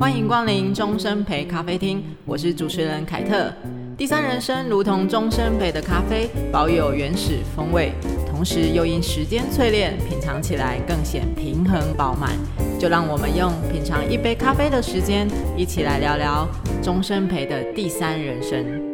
欢迎光临终身陪咖啡厅，我是主持人凯特。第三人生如同终身陪的咖啡，保有原始风味，同时又因时间淬炼，品尝起来更显平衡饱满。就让我们用品尝一杯咖啡的时间，一起来聊聊终身陪的第三人生。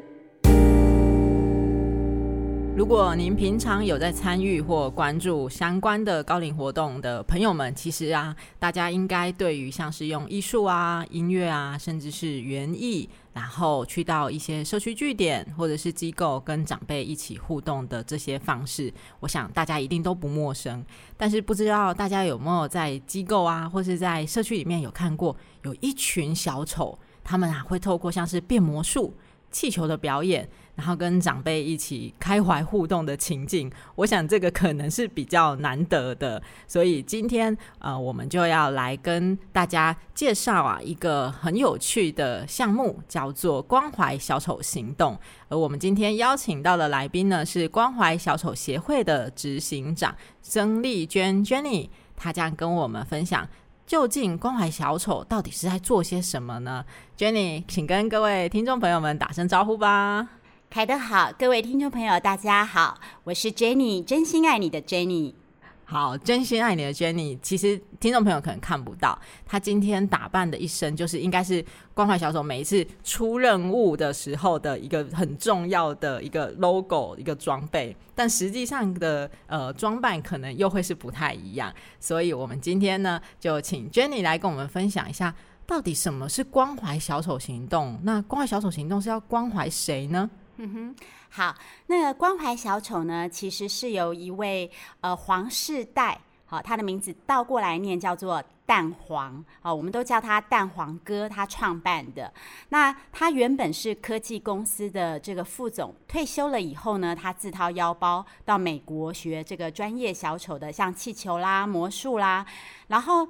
如果您平常有在参与或关注相关的高龄活动的朋友们，其实啊，大家应该对于像是用艺术啊、音乐啊，甚至是园艺，然后去到一些社区据点或者是机构跟长辈一起互动的这些方式，我想大家一定都不陌生。但是不知道大家有没有在机构啊，或是在社区里面有看过有一群小丑，他们啊会透过像是变魔术、气球的表演，然后跟长辈一起开怀互动的情境，我想这个可能是比较难得的。所以今天呃，我们就要来跟大家介绍啊一个很有趣的项目，叫做关怀小丑行动。而我们今天邀请到的来宾呢，是关怀小丑协会的执行长曾丽娟 Jenny，她将跟我们分享。究竟关怀小丑到底是在做些什么呢？Jenny，请跟各位听众朋友们打声招呼吧。凯德好，各位听众朋友大家好，我是 Jenny，真心爱你的 Jenny。好，真心爱你的 Jenny，其实听众朋友可能看不到，她今天打扮的一身，就是应该是关怀小丑每一次出任务的时候的一个很重要的一个 logo，一个装备。但实际上的呃装扮可能又会是不太一样，所以我们今天呢，就请 Jenny 来跟我们分享一下，到底什么是关怀小丑行动？那关怀小丑行动是要关怀谁呢？嗯哼，好，那个关怀小丑呢，其实是由一位呃黄世代，好，他的名字倒过来念叫做蛋黄，好，我们都叫他蛋黄哥，他创办的。那他原本是科技公司的这个副总，退休了以后呢，他自掏腰包到美国学这个专业小丑的，像气球啦、魔术啦，然后。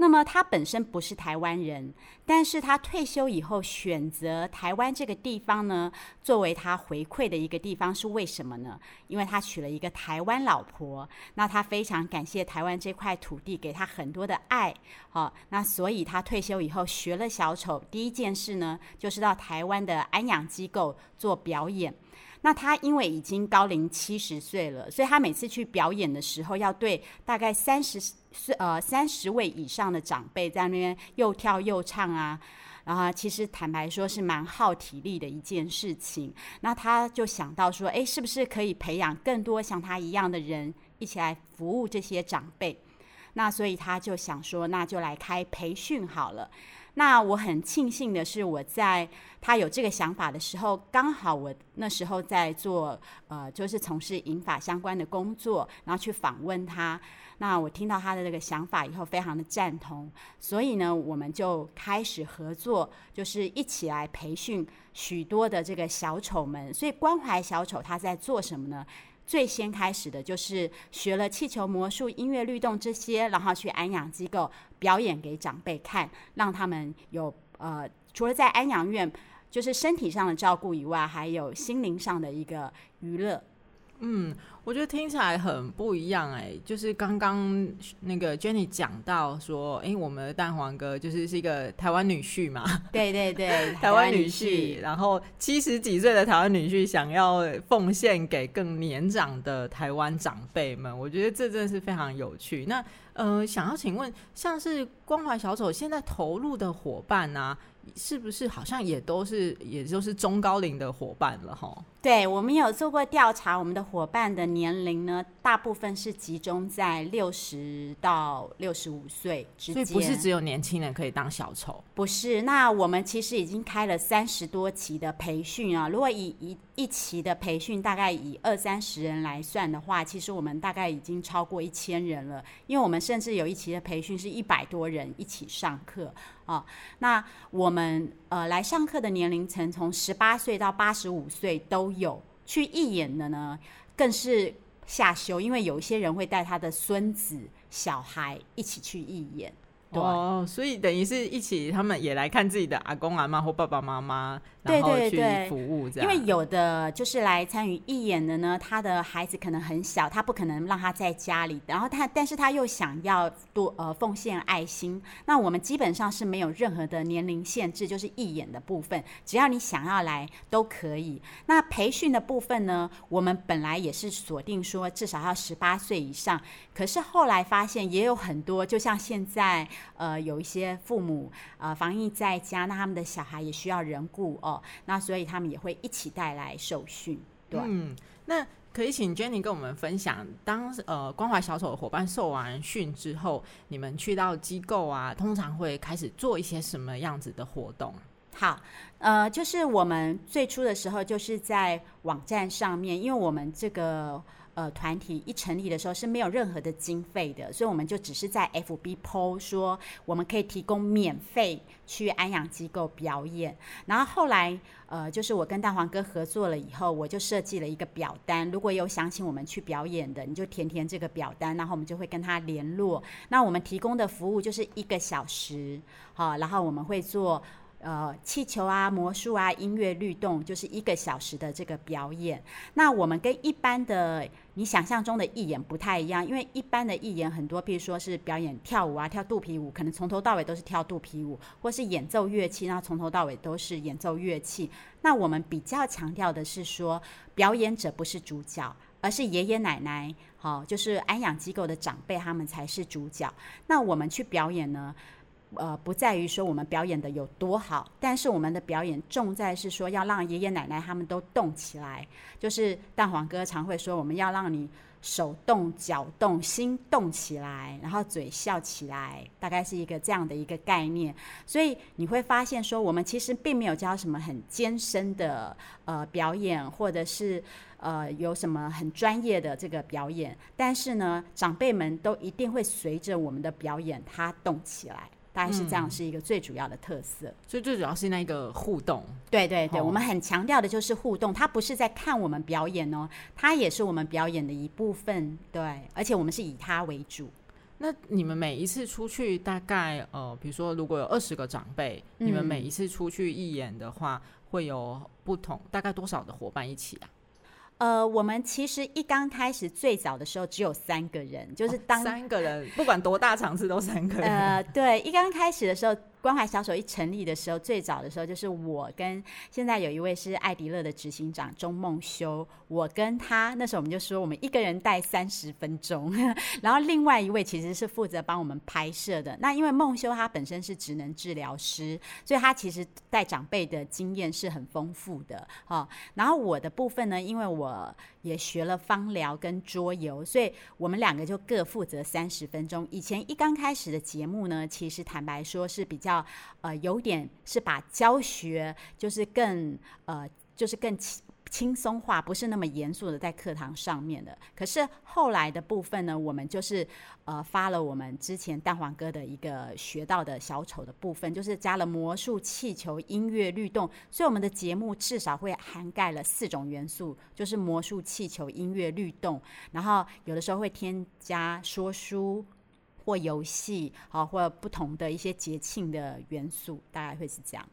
那么他本身不是台湾人，但是他退休以后选择台湾这个地方呢，作为他回馈的一个地方，是为什么呢？因为他娶了一个台湾老婆，那他非常感谢台湾这块土地给他很多的爱，好，那所以他退休以后学了小丑，第一件事呢，就是到台湾的安养机构做表演。那他因为已经高龄七十岁了，所以他每次去表演的时候，要对大概三十岁呃三十位以上的长辈在那边又跳又唱啊，然后其实坦白说是蛮耗体力的一件事情。那他就想到说，哎，是不是可以培养更多像他一样的人一起来服务这些长辈？那所以他就想说，那就来开培训好了。那我很庆幸的是，我在他有这个想法的时候，刚好我那时候在做呃，就是从事银发相关的工作，然后去访问他。那我听到他的这个想法以后，非常的赞同，所以呢，我们就开始合作，就是一起来培训许多的这个小丑们。所以关怀小丑他在做什么呢？最先开始的就是学了气球魔术、音乐律动这些，然后去安养机构表演给长辈看，让他们有呃，除了在安养院就是身体上的照顾以外，还有心灵上的一个娱乐。嗯，我觉得听起来很不一样哎，就是刚刚那个 Jenny 讲到说，哎，我们的蛋黄哥就是是一个台湾女婿嘛，对对对，台湾女婿，然后七十几岁的台湾女婿想要奉献给更年长的台湾长辈们，我觉得这真的是非常有趣。那呃，想要请问，像是关怀小丑现在投入的伙伴啊，是不是好像也都是，也就是中高龄的伙伴了哈？对，我们有做过调查，我们的伙伴的年龄呢，大部分是集中在六十到六十五岁之间。所以不是只有年轻人可以当小丑？不是，那我们其实已经开了三十多期的培训啊。如果以一一期的培训，大概以二三十人来算的话，其实我们大概已经超过一千人了。因为我们甚至有一期的培训是一百多人一起上课啊。那我们呃来上课的年龄层从十八岁到八十五岁都。有去义演的呢，更是下修，因为有一些人会带他的孙子、小孩一起去义演。对哦，所以等于是一起，他们也来看自己的阿公阿妈或爸爸妈妈，然后去服务这样。因为有的就是来参与义演的呢，他的孩子可能很小，他不可能让他在家里，然后他但是他又想要多呃奉献爱心，那我们基本上是没有任何的年龄限制，就是义演的部分，只要你想要来都可以。那培训的部分呢，我们本来也是锁定说至少要十八岁以上，可是后来发现也有很多，就像现在。呃，有一些父母呃防疫在家，那他们的小孩也需要人顾哦，那所以他们也会一起带来受训。对，嗯，那可以请 Jenny 跟我们分享，当呃关怀小丑的伙伴受完训之后，你们去到机构啊，通常会开始做一些什么样子的活动？好，呃，就是我们最初的时候就是在网站上面，因为我们这个。呃，团体一成立的时候是没有任何的经费的，所以我们就只是在 FB PO 说我们可以提供免费去安养机构表演。然后后来，呃，就是我跟蛋黄哥合作了以后，我就设计了一个表单，如果有想请我们去表演的，你就填填这个表单，然后我们就会跟他联络。那我们提供的服务就是一个小时，好，然后我们会做。呃，气球啊，魔术啊，音乐律动，就是一个小时的这个表演。那我们跟一般的你想象中的艺演不太一样，因为一般的艺演很多，比如说是表演跳舞啊，跳肚皮舞，可能从头到尾都是跳肚皮舞，或是演奏乐器，然后从头到尾都是演奏乐器。那我们比较强调的是说，表演者不是主角，而是爷爷奶奶，好，就是安养机构的长辈，他们才是主角。那我们去表演呢？呃，不在于说我们表演的有多好，但是我们的表演重在是说要让爷爷奶奶他们都动起来。就是蛋黄哥常会说，我们要让你手动、脚动、心动起来，然后嘴笑起来，大概是一个这样的一个概念。所以你会发现说，我们其实并没有教什么很艰深的呃表演，或者是呃有什么很专业的这个表演，但是呢，长辈们都一定会随着我们的表演，他动起来。大概是这样，是一个最主要的特色。嗯，所以最主要是那个互动。对对对，我们很强调的就是互动，他不是在看我们表演哦，他也是我们表演的一部分。对，而且我们是以他为主。那你们每一次出去，大概呃，比如说如果有二十个长辈，嗯，你们每一次出去义演的话，会有不同，大概多少的伙伴一起啊？呃，我们其实一刚开始最早的时候只有三个人，就是当、哦、三个人，不管多大场次都三个人。呃，对，一刚开始的时候。关怀小手一成立的时候，最早的时候就是我跟现在有一位是爱迪乐的执行长钟梦修，我跟他那时候我们就说我们一个人带三十分钟，然后另外一位其实是负责帮我们拍摄的。那因为梦修他本身是职能治疗师，所以他其实带长辈的经验是很丰富的。哈，然后我的部分呢，因为我也学了芳疗跟桌游，所以我们两个就各负责三十分钟。以前一刚开始的节目呢，其实坦白说是比较。呃，有点是把教学就是更呃，就是更轻松化，不是那么严肃的在课堂上面的。可是后来的部分呢，我们就是呃发了我们之前蛋黄哥的一个学到的小丑的部分，就是加了魔术、气球、音乐、律动，所以我们的节目至少会涵盖了四种元素，就是魔术、气球、音乐、律动，然后有的时候会添加说书。或游戏，好，或不同的一些节庆的元素，大概会是这样。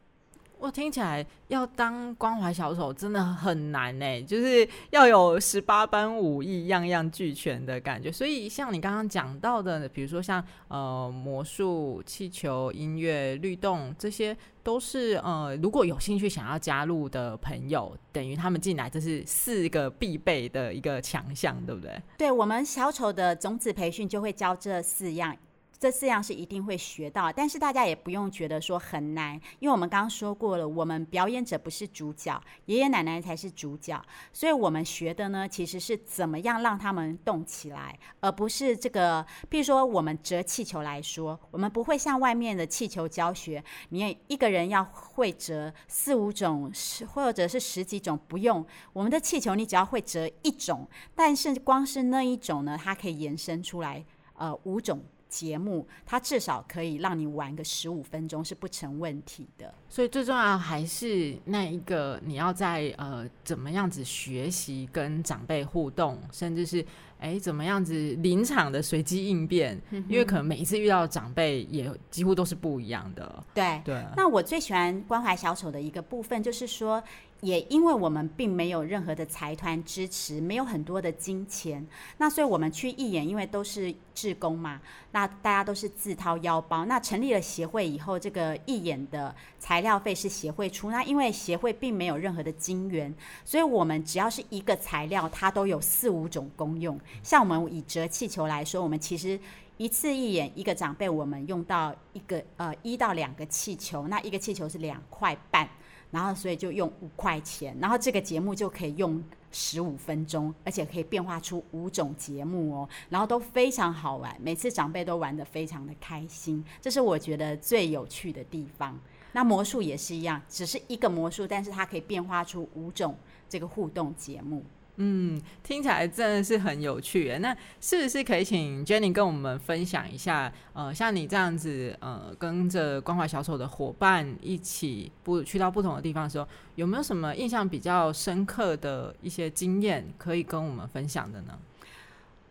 我听起来要当关怀小丑真的很难呢，就是要有十八般武艺，样样俱全的感觉。所以像你刚刚讲到的，比如说像呃魔术、气球、音乐、律动，这些都是呃如果有兴趣想要加入的朋友，等于他们进来这是四个必备的一个强项，对不对？对，我们小丑的种子培训就会教这四样。这四样是一定会学到，但是大家也不用觉得说很难，因为我们刚刚说过了，我们表演者不是主角，爷爷奶奶才是主角，所以我们学的呢，其实是怎么样让他们动起来，而不是这个。譬如说，我们折气球来说，我们不会像外面的气球教学，你也一个人要会折四五种，或者是十几种，不用。我们的气球，你只要会折一种，但是光是那一种呢，它可以延伸出来，呃，五种。节目它至少可以让你玩个十五分钟是不成问题的，所以最重要还是那一个你要在呃怎么样子学习跟长辈互动，甚至是哎，怎么样子临场的随机应变？嗯、因为可能每一次遇到的长辈也几乎都是不一样的。对对。那我最喜欢关怀小丑的一个部分，就是说。也因为我们并没有任何的财团支持，没有很多的金钱，那所以我们去义演，因为都是志工嘛，那大家都是自掏腰包。那成立了协会以后，这个义演的材料费是协会出。那因为协会并没有任何的金源，所以我们只要是一个材料，它都有四五种功用。像我们以折气球来说，我们其实一次义演一个长辈，我们用到一个呃一到两个气球，那一个气球是两块半。然后，所以就用五块钱，然后这个节目就可以用十五分钟，而且可以变化出五种节目哦，然后都非常好玩，每次长辈都玩得非常的开心，这是我觉得最有趣的地方。那魔术也是一样，只是一个魔术，但是它可以变化出五种这个互动节目。嗯，听起来真的是很有趣诶。那是不是可以请 Jenny 跟我们分享一下？呃，像你这样子，呃，跟着关怀小丑的伙伴一起不去到不同的地方的时候，有没有什么印象比较深刻的一些经验可以跟我们分享的呢？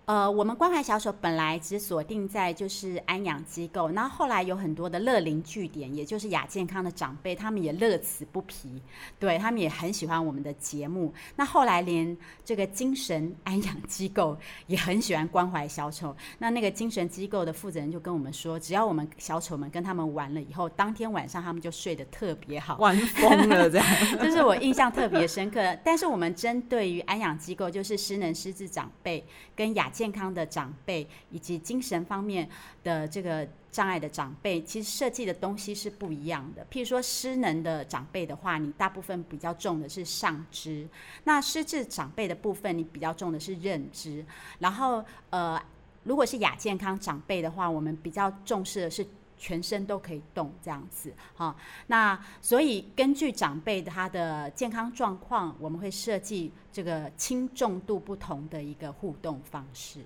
呃，我们关怀小丑本来只锁定在就是安养机构，那后来有很多的乐龄据点，也就是亚健康的长辈，他们也乐此不疲，对，他们也很喜欢我们的节目。那后来连这个精神安养机构也很喜欢关怀小丑。那那个精神机构的负责人就跟我们说，只要我们小丑们跟他们玩了以后，当天晚上他们就睡得特别好，玩疯了这样。这是我印象特别深刻。但是我们针对于安养机构，就是失能失智长辈跟亚健康的长辈以及精神方面的这个障碍的长辈，其实设计的东西是不一样的。譬如说失能的长辈的话，你大部分比较重的是上肢；那失智长辈的部分，你比较重的是认知。然后，呃，如果是亚健康长辈的话，我们比较重视的是。全身都可以动，这样子，好，那所以根据长辈他的健康状况，我们会设计这个轻重度不同的一个互动方式。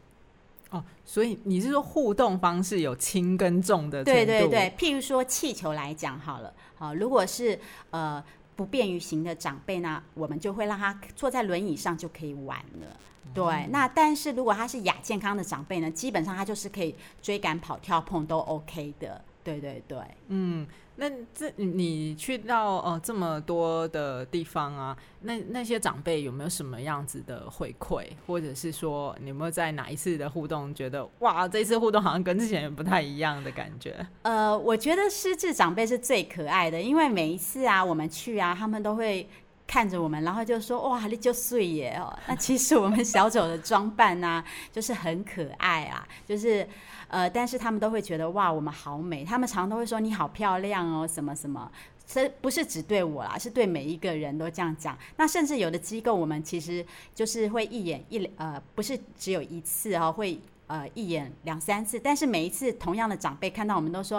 哦，所以你是说互动方式有轻跟重的？对对对，譬如说气球来讲好了，好，如果是呃不便于行的长辈呢，我们就会让他坐在轮椅上就可以玩了。对，嗯、那但是如果他是亚健康的长辈呢，基本上他就是可以追赶、跑、跳、碰都 OK 的。对对对，嗯，那这你去到呃这么多的地方啊，那那些长辈有没有什么样子的回馈，或者是说你有没有在哪一次的互动觉得哇，这次互动好像跟之前不太一样的感觉？呃，我觉得失智长辈是最可爱的，因为每一次啊我们去啊，他们都会。看着我们，然后就说：“哇，你就睡耶哦。”那其实我们小丑的装扮呢、啊，就是很可爱啊，就是呃，但是他们都会觉得哇，我们好美。他们常都会说：“你好漂亮哦，什么什么。”这不是只对我啦，是对每一个人都这样讲。那甚至有的机构，我们其实就是会一演一呃，不是只有一次哦，会。呃，一演两三次，但是每一次同样的长辈看到我们都说：“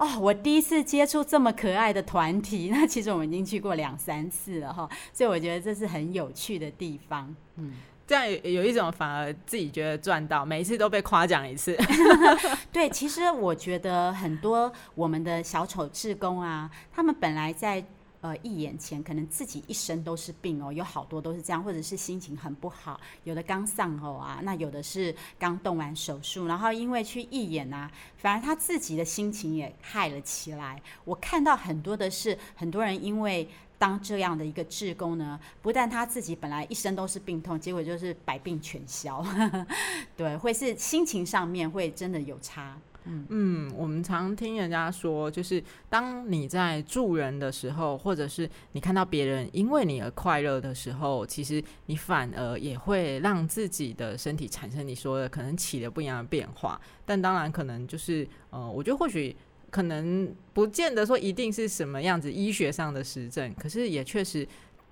哦，我第一次接触这么可爱的团体。”那其实我们已经去过两三次了哈，所以我觉得这是很有趣的地方。嗯，这样有一种反而自己觉得赚到，每一次都被夸奖一次。对，其实我觉得很多我们的小丑志工啊，他们本来在。呃，一眼前可能自己一身都是病哦，有好多都是这样，或者是心情很不好，有的刚丧偶啊，那有的是刚动完手术，然后因为去义演啊，反而他自己的心情也害了起来。我看到很多的是，很多人因为当这样的一个志工呢，不但他自己本来一身都是病痛，结果就是百病全消，对，会是心情上面会真的有差。嗯嗯，我们常听人家说，就是当你在助人的时候，或者是你看到别人因为你而快乐的时候，其实你反而也会让自己的身体产生你说的可能起了不一样的变化。但当然，可能就是呃，我觉得或许可能不见得说一定是什么样子医学上的实证，可是也确实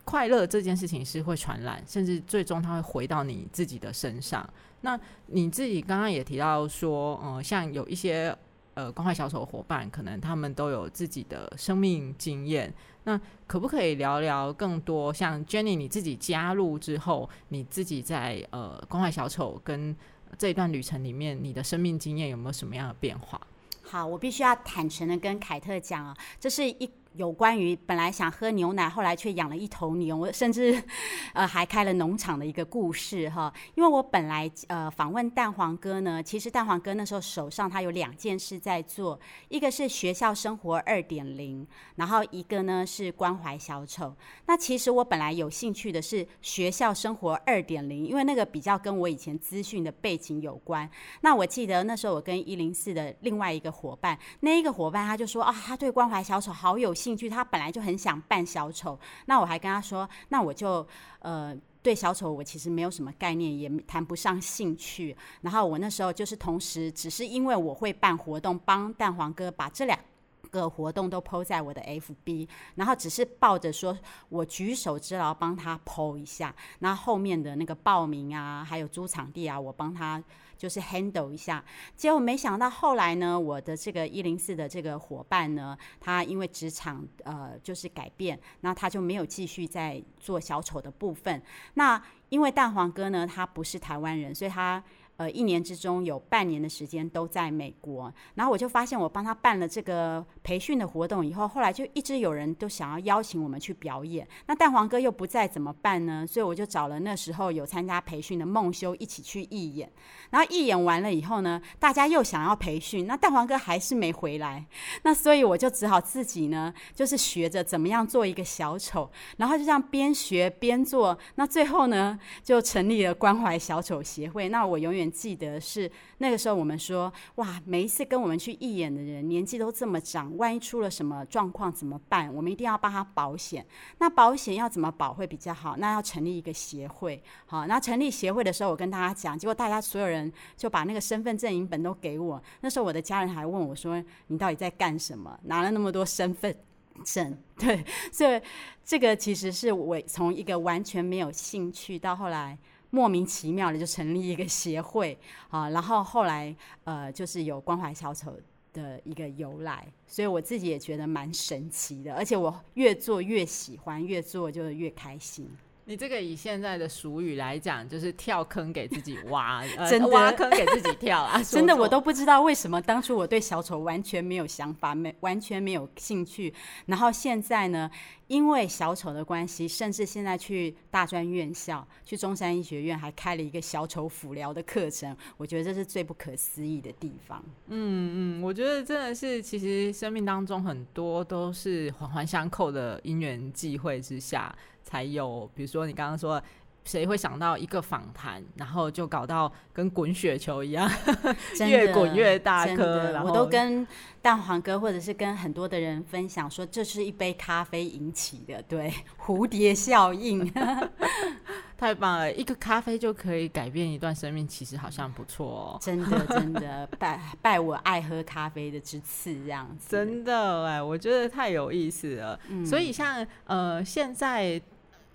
快乐这件事情是会传染，甚至最终它会回到你自己的身上。那你自己刚刚也提到说，呃，像有一些呃关怀小丑伙伴，可能他们都有自己的生命经验。那可不可以聊聊更多？像 Jenny 你自己加入之后，你自己在呃关怀小丑跟这一段旅程里面，你的生命经验有没有什么样的变化？好，我必须要坦诚的跟凯特讲啊，这是一有关于本来想喝牛奶，后来却养了一头牛，甚至 呃还开了农场的一个故事哈。因为我本来呃访问蛋黄哥呢，其实蛋黄哥那时候手上他有两件事在做，一个是学校生活二点零，然后一个呢是关怀小丑。那其实我本来有兴趣的是学校生活二点零，因为那个比较跟我以前资讯的背景有关。那我记得那时候我跟一零四的另外一个伙伴，那一个伙伴他就说啊，他对关怀小丑好有兴趣，他本来就很想扮小丑。那我还跟他说，那我就呃对小丑我其实没有什么概念，也谈不上兴趣。然后我那时候就是同时，只是因为我会办活动，帮蛋黄哥把这两个活动都 po 在我的 FB，然后只是抱着说我举手之劳帮他 po 一下，那后面的那个报名啊，还有租场地啊，我帮他。就是 handle 一下，结果没想到后来呢，我的这个一零四的这个伙伴呢，他因为职场呃就是改变，那他就没有继续在做小丑的部分。那因为蛋黄哥呢，他不是台湾人，所以他。呃，一年之中有半年的时间都在美国，然后我就发现我帮他办了这个培训的活动以后，后来就一直有人都想要邀请我们去表演。那蛋黄哥又不在，怎么办呢？所以我就找了那时候有参加培训的孟修一起去义演。然后义演完了以后呢，大家又想要培训，那蛋黄哥还是没回来。那所以我就只好自己呢，就是学着怎么样做一个小丑，然后就这样边学边做。那最后呢，就成立了关怀小丑协会。那我永远。记得是那个时候，我们说哇，每一次跟我们去义演的人年纪都这么长，万一出了什么状况怎么办？我们一定要帮他保险。那保险要怎么保会比较好？那要成立一个协会。好，那成立协会的时候，我跟大家讲，结果大家所有人就把那个身份证影本都给我。那时候我的家人还问我说：“你到底在干什么？拿了那么多身份证？” 对，所以这个其实是我从一个完全没有兴趣到后来。莫名其妙的就成立一个协会啊，然后后来呃就是有关怀小丑的一个由来，所以我自己也觉得蛮神奇的，而且我越做越喜欢，越做就越开心。你这个以现在的俗语来讲，就是跳坑给自己挖，真的、呃、挖坑给自己跳啊！真的，我都不知道为什么当初我对小丑完全没有想法，没完全没有兴趣。然后现在呢，因为小丑的关系，甚至现在去大专院校，去中山医学院还开了一个小丑辅疗的课程。我觉得这是最不可思议的地方。嗯嗯，我觉得真的是，其实生命当中很多都是环环相扣的因缘际会之下。才有，比如说你刚刚说，谁会想到一个访谈，然后就搞到跟滚雪球一样，越滚越大颗。然后我都跟蛋黄哥或者是跟很多的人分享说，这是一杯咖啡引起的，对，蝴蝶效应，太棒了！一个咖啡就可以改变一段生命，其实好像不错哦。真的，真的拜拜我爱喝咖啡的之赐，这样子。真的哎，我觉得太有意思了。嗯、所以像呃现在。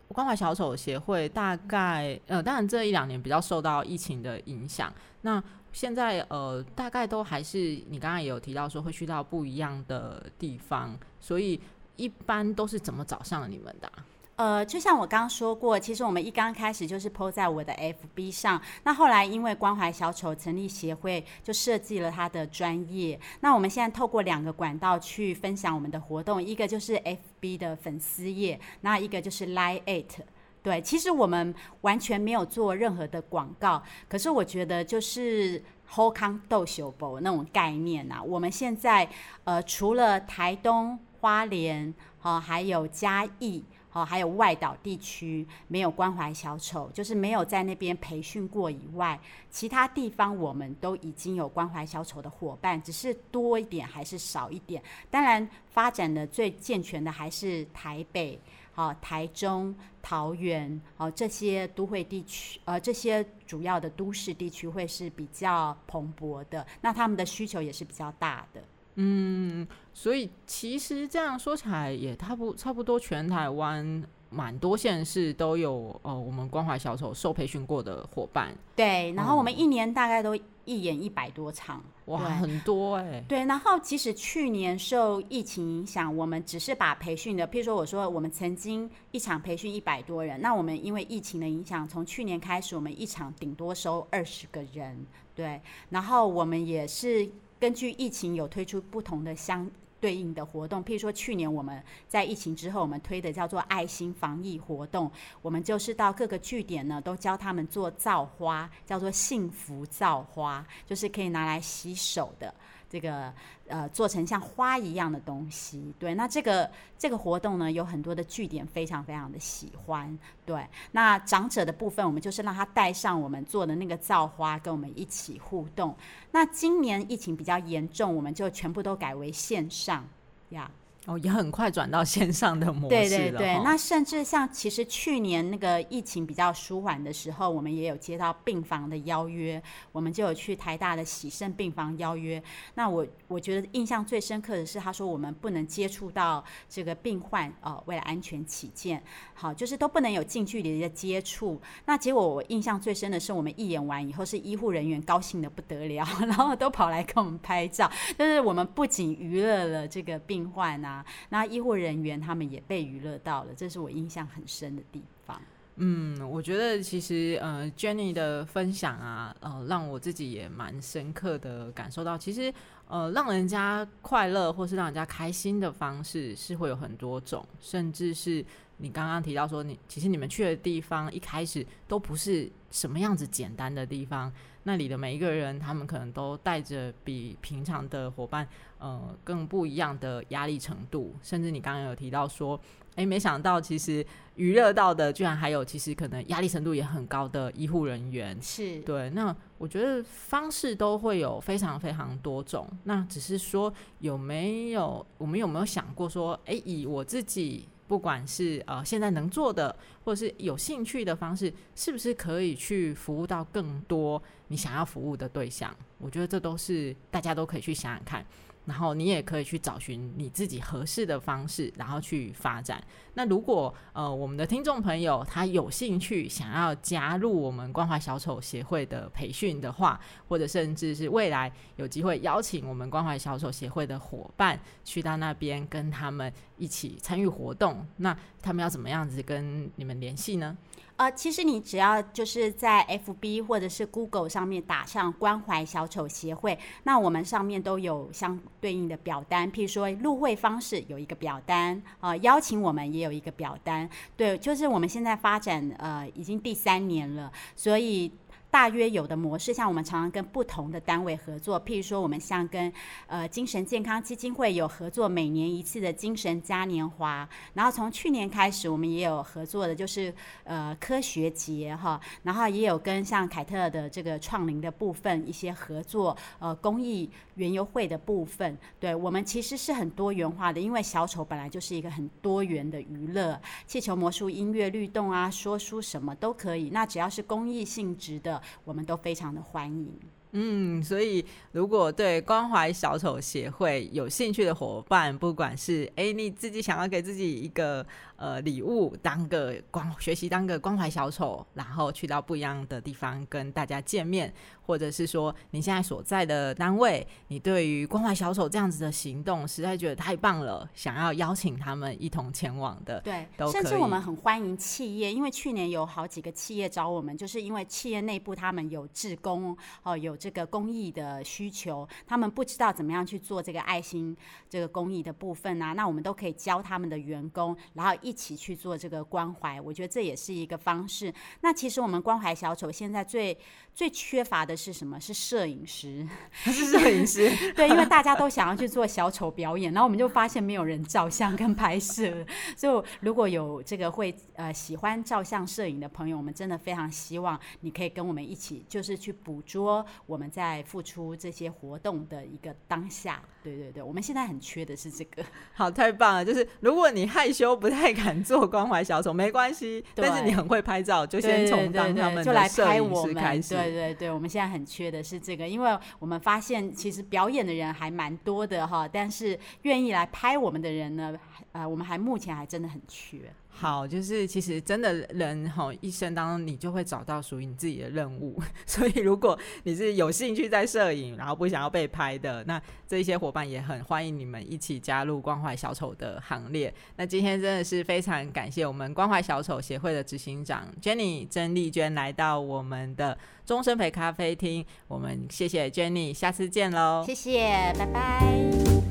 关怀小丑协会大概呃，当然这一两年比较受到疫情的影响。那现在呃，大概都还是你刚刚也有提到说会去到不一样的地方，所以一般都是怎么找上你们的啊？呃，就像我刚刚说过，其实我们一刚开始就是 po 在我的 FB 上。那后来因为关怀小丑成立协会，就设计了他的专业。那我们现在透过两个管道去分享我们的活动，一个就是 FB 的粉丝页，那一个就是 Line@ It。对，其实我们完全没有做任何的广告，可是我觉得就是好康逗相报那种概念啊。我们现在呃，除了台东、花莲，哦，还有嘉义。哦，还有外岛地区没有关怀小丑，就是没有在那边培训过以外，其他地方我们都已经有关怀小丑的伙伴，只是多一点还是少一点。当然，发展的最健全的还是台北、好台中、桃园、哦这些都会地区，呃这些主要的都市地区会是比较蓬勃的，那他们的需求也是比较大的。嗯，所以其实这样说起来也差不差不多，全台湾蛮多县市都有呃，我们关怀小丑受培训过的伙伴。对，然后我们一年大概都一演一百多场，哇，很多哎、欸。对，然后其实去年受疫情影响，我们只是把培训的，譬如说我说我们曾经一场培训一百多人，那我们因为疫情的影响，从去年开始，我们一场顶多收二十个人。对，然后我们也是。根据疫情有推出不同的相对应的活动，譬如说去年我们在疫情之后，我们推的叫做爱心防疫活动，我们就是到各个据点呢，都教他们做造花，叫做幸福造花，就是可以拿来洗手的。这个呃，做成像花一样的东西，对，那这个这个活动呢，有很多的据点非常非常的喜欢，对。那长者的部分，我们就是让他带上我们做的那个造花，跟我们一起互动。那今年疫情比较严重，我们就全部都改为线上呀。哦，也很快转到线上的模式对对对，哦、那甚至像其实去年那个疫情比较舒缓的时候，我们也有接到病房的邀约，我们就有去台大的喜盛病房邀约。那我我觉得印象最深刻的是，他说我们不能接触到这个病患，哦，为了安全起见，好，就是都不能有近距离的接触。那结果我印象最深的是，我们一演完以后，是医护人员高兴的不得了，然后都跑来跟我们拍照。就是我们不仅娱乐了这个病患啊。那医护人员他们也被娱乐到了，这是我印象很深的地方。嗯，我觉得其实呃，Jenny 的分享啊，呃，让我自己也蛮深刻的感受到，其实呃，让人家快乐或是让人家开心的方式是会有很多种，甚至是你刚刚提到说你，你其实你们去的地方一开始都不是什么样子简单的地方。那里的每一个人，他们可能都带着比平常的伙伴，呃，更不一样的压力程度。甚至你刚刚有提到说，诶，没想到其实娱乐到的，居然还有其实可能压力程度也很高的医护人员。是对。那我觉得方式都会有非常非常多种。那只是说有没有，我们有没有想过说，诶，以我自己。不管是呃现在能做的，或者是有兴趣的方式，是不是可以去服务到更多你想要服务的对象？我觉得这都是大家都可以去想想看。然后你也可以去找寻你自己合适的方式，然后去发展。那如果呃我们的听众朋友他有兴趣想要加入我们关怀小丑协会的培训的话，或者甚至是未来有机会邀请我们关怀小丑协会的伙伴去到那边跟他们一起参与活动，那他们要怎么样子跟你们联系呢？呃，其实你只要就是在 FB 或者是 Google 上面打上关怀小丑协会，那我们上面都有相对应的表单，譬如说入会方式有一个表单，呃，邀请我们也有一个表单。对，就是我们现在发展呃已经第三年了，所以。大约有的模式，像我们常常跟不同的单位合作，譬如说，我们像跟呃精神健康基金会有合作，每年一次的精神嘉年华。然后从去年开始，我们也有合作的，就是呃科学节哈。然后也有跟像凯特的这个创龄的部分一些合作，呃公益园游会的部分。对，我们其实是很多元化的，因为小丑本来就是一个很多元的娱乐，气球魔术、音乐律动啊，说书什么都可以。那只要是公益性质的。我们都非常的欢迎。嗯，所以如果对关怀小丑协会有兴趣的伙伴，不管是哎你自己想要给自己一个呃礼物，当个关学习当个关怀小丑，然后去到不一样的地方跟大家见面，或者是说你现在所在的单位，你对于关怀小丑这样子的行动实在觉得太棒了，想要邀请他们一同前往的，对，甚至我们很欢迎企业，因为去年有好几个企业找我们，就是因为企业内部他们有志工哦，有。这个公益的需求，他们不知道怎么样去做这个爱心这个公益的部分啊，那我们都可以教他们的员工，然后一起去做这个关怀。我觉得这也是一个方式。那其实我们关怀小丑现在最最缺乏的是什么？是摄影师，是摄影师。对，因为大家都想要去做小丑表演，然后我们就发现没有人照相跟拍摄。所以如果有这个会呃喜欢照相摄影的朋友，我们真的非常希望你可以跟我们一起，就是去捕捉我。我们在付出这些活动的一个当下，对对对，我们现在很缺的是这个。好，太棒了！就是如果你害羞不太敢做关怀小丑，没关系，但是你很会拍照，就先从当他们的摄影师开始。就来拍我们。对对对，我们现在很缺的是这个，因为我们发现其实表演的人还蛮多的哈，但是愿意来拍我们的人呢，呃，我们还目前还真的很缺。好，就是其实真的人哈，一生当中你就会找到属于你自己的任务。所以如果你是有兴趣在摄影，然后不想要被拍的，那这些伙伴也很欢迎你们一起加入关怀小丑的行列。那今天真的是非常感谢我们关怀小丑协会的执行长 Jenny 曾丽娟来到我们的终身陪咖啡厅。我们谢谢 Jenny，下次见喽！谢谢，拜拜。